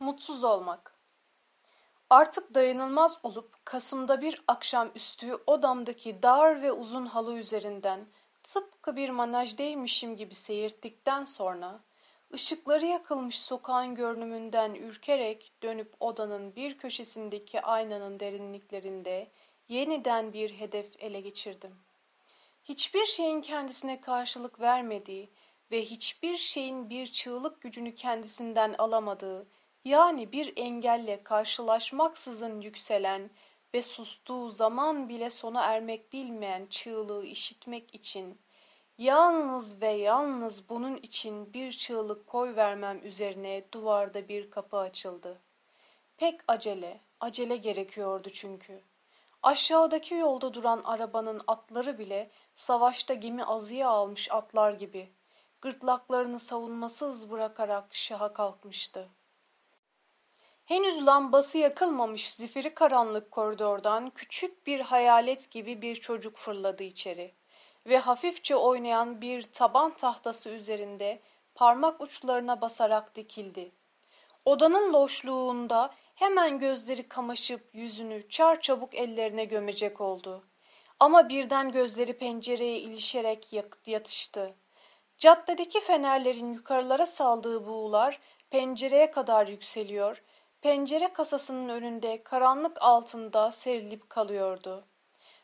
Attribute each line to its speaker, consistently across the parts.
Speaker 1: Mutsuz olmak. Artık dayanılmaz olup Kasım'da bir akşam üstü odamdaki dar ve uzun halı üzerinden tıpkı bir manajdeymişim gibi seyirttikten sonra ışıkları yakılmış sokağın görünümünden ürkerek dönüp odanın bir köşesindeki aynanın derinliklerinde yeniden bir hedef ele geçirdim. Hiçbir şeyin kendisine karşılık vermediği ve hiçbir şeyin bir çığlık gücünü kendisinden alamadığı yani bir engelle karşılaşmaksızın yükselen ve sustuğu zaman bile sona ermek bilmeyen çığlığı işitmek için yalnız ve yalnız bunun için bir çığlık koy vermem üzerine duvarda bir kapı açıldı. Pek acele, acele gerekiyordu çünkü. Aşağıdaki yolda duran arabanın atları bile savaşta gemi azıya almış atlar gibi gırtlaklarını savunmasız bırakarak şaha kalkmıştı. Henüz lambası yakılmamış zifiri karanlık koridordan küçük bir hayalet gibi bir çocuk fırladı içeri ve hafifçe oynayan bir taban tahtası üzerinde parmak uçlarına basarak dikildi. Odanın loşluğunda hemen gözleri kamaşıp yüzünü çarçabuk ellerine gömecek oldu. Ama birden gözleri pencereye ilişerek yatıştı. Caddedeki fenerlerin yukarılara saldığı buğular pencereye kadar yükseliyor pencere kasasının önünde karanlık altında serilip kalıyordu.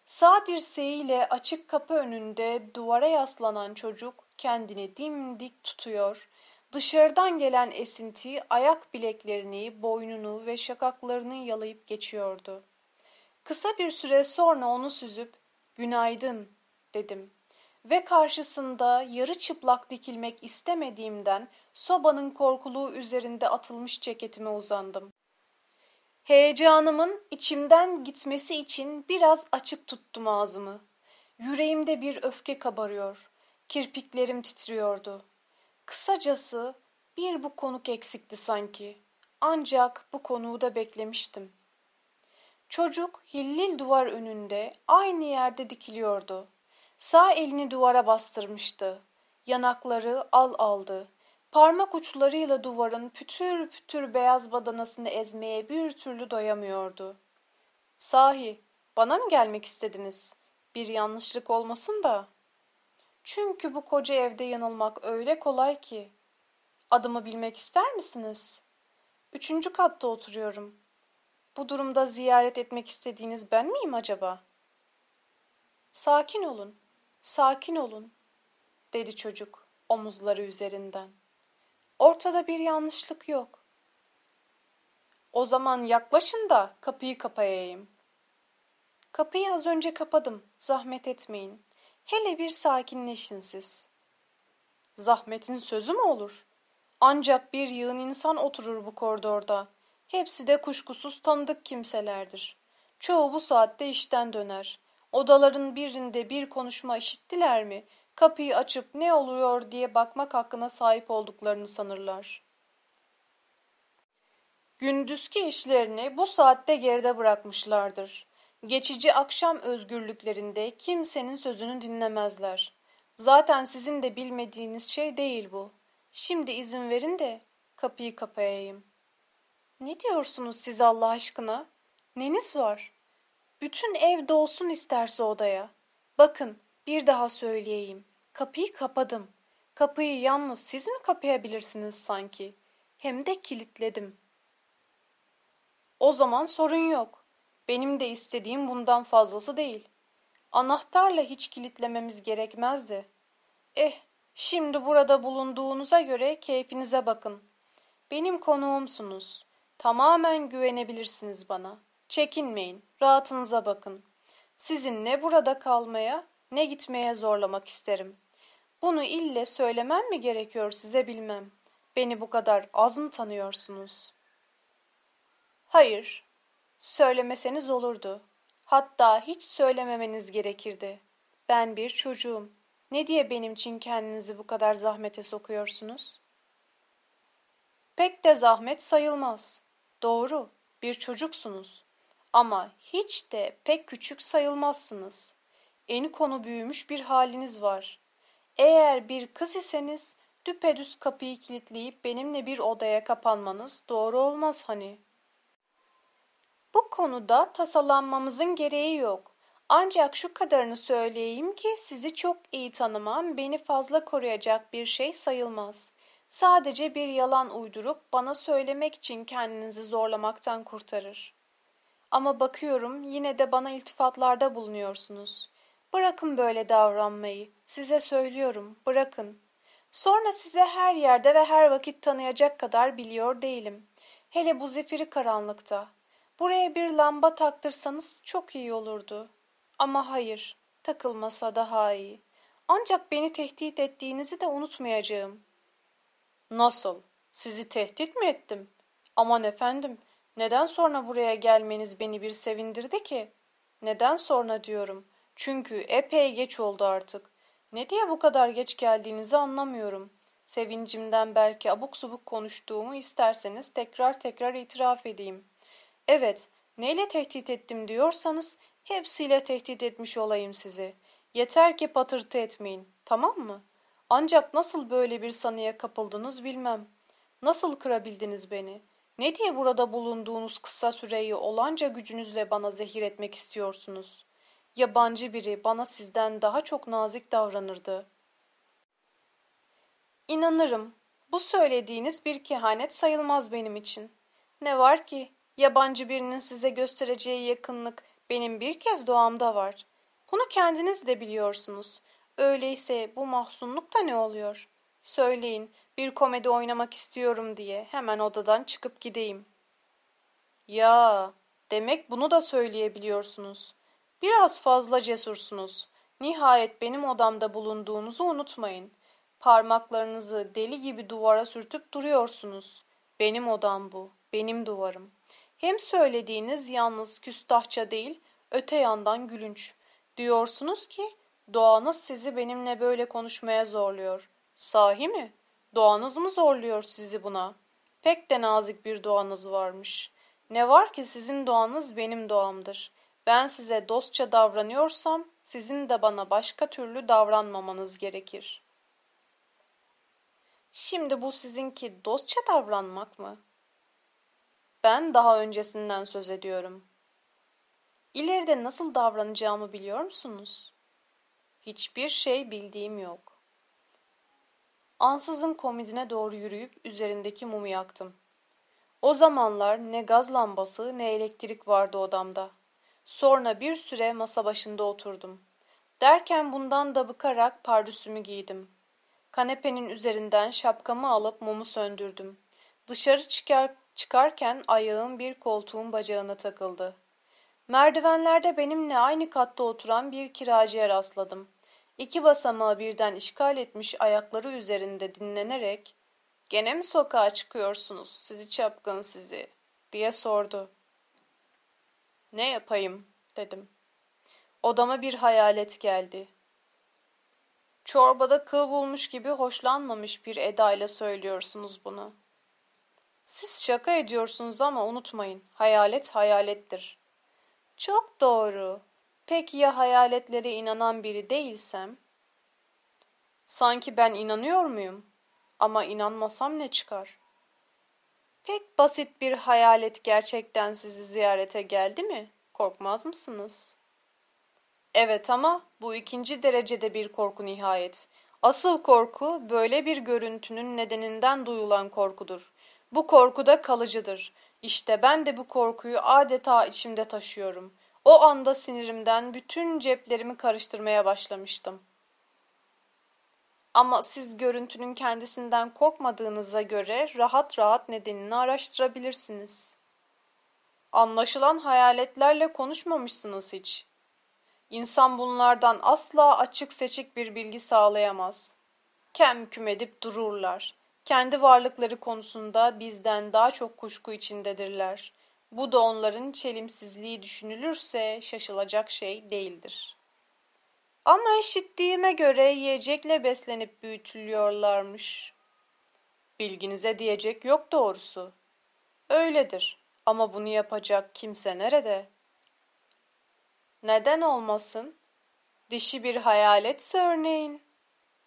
Speaker 1: Sağ dirseğiyle açık kapı önünde duvara yaslanan çocuk kendini dimdik tutuyor, dışarıdan gelen esinti ayak bileklerini, boynunu ve şakaklarını yalayıp geçiyordu. Kısa bir süre sonra onu süzüp "Günaydın." dedim ve karşısında yarı çıplak dikilmek istemediğimden sobanın korkuluğu üzerinde atılmış ceketime uzandım. Heyecanımın içimden gitmesi için biraz açık tuttum ağzımı. Yüreğimde bir öfke kabarıyor. Kirpiklerim titriyordu. Kısacası bir bu konuk eksikti sanki. Ancak bu konuğu da beklemiştim. Çocuk hillil duvar önünde aynı yerde dikiliyordu. Sağ elini duvara bastırmıştı. Yanakları al aldı. Parmak uçlarıyla duvarın pütür pütür beyaz badanasını ezmeye bir türlü doyamıyordu. Sahi, bana mı gelmek istediniz? Bir yanlışlık olmasın da. Çünkü bu koca evde yanılmak öyle kolay ki. Adımı bilmek ister misiniz? Üçüncü katta oturuyorum. Bu durumda ziyaret etmek istediğiniz ben miyim acaba? Sakin olun. Sakin olun, dedi çocuk omuzları üzerinden. Ortada bir yanlışlık yok. O zaman yaklaşın da kapıyı kapayayım. Kapıyı az önce kapadım, zahmet etmeyin. Hele bir sakinleşin siz. Zahmetin sözü mü olur? Ancak bir yığın insan oturur bu koridorda. Hepsi de kuşkusuz tanıdık kimselerdir. Çoğu bu saatte işten döner. Odaların birinde bir konuşma işittiler mi, kapıyı açıp ne oluyor diye bakmak hakkına sahip olduklarını sanırlar. Gündüzki işlerini bu saatte geride bırakmışlardır. Geçici akşam özgürlüklerinde kimsenin sözünü dinlemezler. Zaten sizin de bilmediğiniz şey değil bu. Şimdi izin verin de kapıyı kapayayım. Ne diyorsunuz siz Allah aşkına? Neniz var? Bütün ev dolsun isterse odaya. Bakın bir daha söyleyeyim. Kapıyı kapadım. Kapıyı yalnız siz mi kapayabilirsiniz sanki? Hem de kilitledim. O zaman sorun yok. Benim de istediğim bundan fazlası değil. Anahtarla hiç kilitlememiz gerekmezdi. Eh, şimdi burada bulunduğunuza göre keyfinize bakın. Benim konuğumsunuz. Tamamen güvenebilirsiniz bana.'' Çekinmeyin, rahatınıza bakın. Sizin ne burada kalmaya ne gitmeye zorlamak isterim. Bunu ille söylemem mi gerekiyor size bilmem. Beni bu kadar az mı tanıyorsunuz? Hayır, söylemeseniz olurdu. Hatta hiç söylememeniz gerekirdi. Ben bir çocuğum. Ne diye benim için kendinizi bu kadar zahmete sokuyorsunuz? Pek de zahmet sayılmaz. Doğru, bir çocuksunuz. Ama hiç de pek küçük sayılmazsınız. Eni konu büyümüş bir haliniz var. Eğer bir kız iseniz düpedüz kapıyı kilitleyip benimle bir odaya kapanmanız doğru olmaz hani. Bu konuda tasalanmamızın gereği yok. Ancak şu kadarını söyleyeyim ki sizi çok iyi tanımam beni fazla koruyacak bir şey sayılmaz. Sadece bir yalan uydurup bana söylemek için kendinizi zorlamaktan kurtarır. Ama bakıyorum yine de bana iltifatlarda bulunuyorsunuz. Bırakın böyle davranmayı. Size söylüyorum, bırakın. Sonra size her yerde ve her vakit tanıyacak kadar biliyor değilim. Hele bu zifiri karanlıkta. Buraya bir lamba taktırsanız çok iyi olurdu. Ama hayır, takılmasa daha iyi. Ancak beni tehdit ettiğinizi de unutmayacağım. Nasıl? Sizi tehdit mi ettim? Aman efendim, neden sonra buraya gelmeniz beni bir sevindirdi ki? Neden sonra diyorum. Çünkü epey geç oldu artık. Ne diye bu kadar geç geldiğinizi anlamıyorum. Sevincimden belki abuk subuk konuştuğumu isterseniz tekrar tekrar itiraf edeyim. Evet, neyle tehdit ettim diyorsanız hepsiyle tehdit etmiş olayım sizi. Yeter ki patırtı etmeyin, tamam mı? Ancak nasıl böyle bir sanıya kapıldınız bilmem. Nasıl kırabildiniz beni? Ne diye burada bulunduğunuz kısa süreyi olanca gücünüzle bana zehir etmek istiyorsunuz? Yabancı biri bana sizden daha çok nazik davranırdı. İnanırım. Bu söylediğiniz bir kehanet sayılmaz benim için. Ne var ki yabancı birinin size göstereceği yakınlık benim bir kez doğamda var. Bunu kendiniz de biliyorsunuz. Öyleyse bu mahzunluk da ne oluyor? Söyleyin, bir komedi oynamak istiyorum diye hemen odadan çıkıp gideyim. Ya, demek bunu da söyleyebiliyorsunuz. Biraz fazla cesursunuz. Nihayet benim odamda bulunduğunuzu unutmayın. Parmaklarınızı deli gibi duvara sürtüp duruyorsunuz. Benim odam bu, benim duvarım. Hem söylediğiniz yalnız küstahça değil, öte yandan gülünç. Diyorsunuz ki, doğanız sizi benimle böyle konuşmaya zorluyor. Sahi mi? Doğanız mı zorluyor sizi buna? Pek de nazik bir doğanız varmış. Ne var ki sizin doğanız benim doğamdır. Ben size dostça davranıyorsam sizin de bana başka türlü davranmamanız gerekir. Şimdi bu sizinki dostça davranmak mı? Ben daha öncesinden söz ediyorum. İleride nasıl davranacağımı biliyor musunuz? Hiçbir şey bildiğim yok. Ansızın komodine doğru yürüyüp üzerindeki mumu yaktım. O zamanlar ne gaz lambası ne elektrik vardı odamda. Sonra bir süre masa başında oturdum. Derken bundan da bıkarak pardüsümü giydim. Kanepenin üzerinden şapkamı alıp mumu söndürdüm. Dışarı çıkar, çıkarken ayağım bir koltuğun bacağına takıldı. Merdivenlerde benimle aynı katta oturan bir kiracıya rastladım. İki basamağı birden işgal etmiş ayakları üzerinde dinlenerek ''Gene mi sokağa çıkıyorsunuz sizi çapkın sizi?'' diye sordu. ''Ne yapayım?'' dedim. Odama bir hayalet geldi. Çorbada kıl bulmuş gibi hoşlanmamış bir edayla söylüyorsunuz bunu. Siz şaka ediyorsunuz ama unutmayın, hayalet hayalettir. Çok doğru. Peki ya hayaletlere inanan biri değilsem? Sanki ben inanıyor muyum? Ama inanmasam ne çıkar? Pek basit bir hayalet gerçekten sizi ziyarete geldi mi? Korkmaz mısınız? Evet ama bu ikinci derecede bir korku nihayet. Asıl korku böyle bir görüntünün nedeninden duyulan korkudur. Bu korku da kalıcıdır. İşte ben de bu korkuyu adeta içimde taşıyorum. O anda sinirimden bütün ceplerimi karıştırmaya başlamıştım. Ama siz görüntünün kendisinden korkmadığınıza göre rahat rahat nedenini araştırabilirsiniz. Anlaşılan hayaletlerle konuşmamışsınız hiç. İnsan bunlardan asla açık seçik bir bilgi sağlayamaz. Kem küm edip dururlar. Kendi varlıkları konusunda bizden daha çok kuşku içindedirler. Bu da onların çelimsizliği düşünülürse şaşılacak şey değildir. Ama işittiğime göre yiyecekle beslenip büyütülüyorlarmış. Bilginize diyecek yok doğrusu. Öyledir ama bunu yapacak kimse nerede? Neden olmasın? Dişi bir hayaletse örneğin,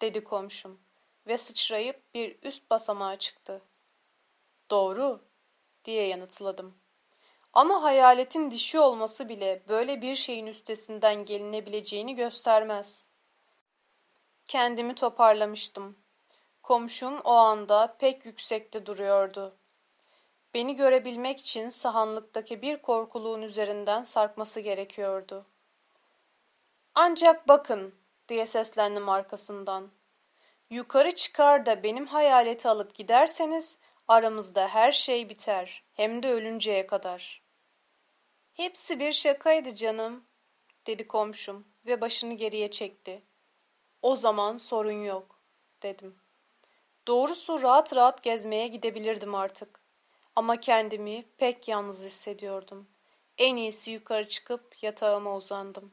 Speaker 1: dedi komşum ve sıçrayıp bir üst basamağa çıktı. Doğru, diye yanıtladım. Ama hayaletin dişi olması bile böyle bir şeyin üstesinden gelinebileceğini göstermez. Kendimi toparlamıştım. Komşum o anda pek yüksekte duruyordu. Beni görebilmek için sahanlıktaki bir korkuluğun üzerinden sarkması gerekiyordu. Ancak bakın diye seslendim arkasından. Yukarı çıkar da benim hayaleti alıp giderseniz aramızda her şey biter. Hem de ölünceye kadar. Hepsi bir şakaydı canım dedi komşum ve başını geriye çekti. O zaman sorun yok dedim. Doğrusu rahat rahat gezmeye gidebilirdim artık. Ama kendimi pek yalnız hissediyordum. En iyisi yukarı çıkıp yatağıma uzandım.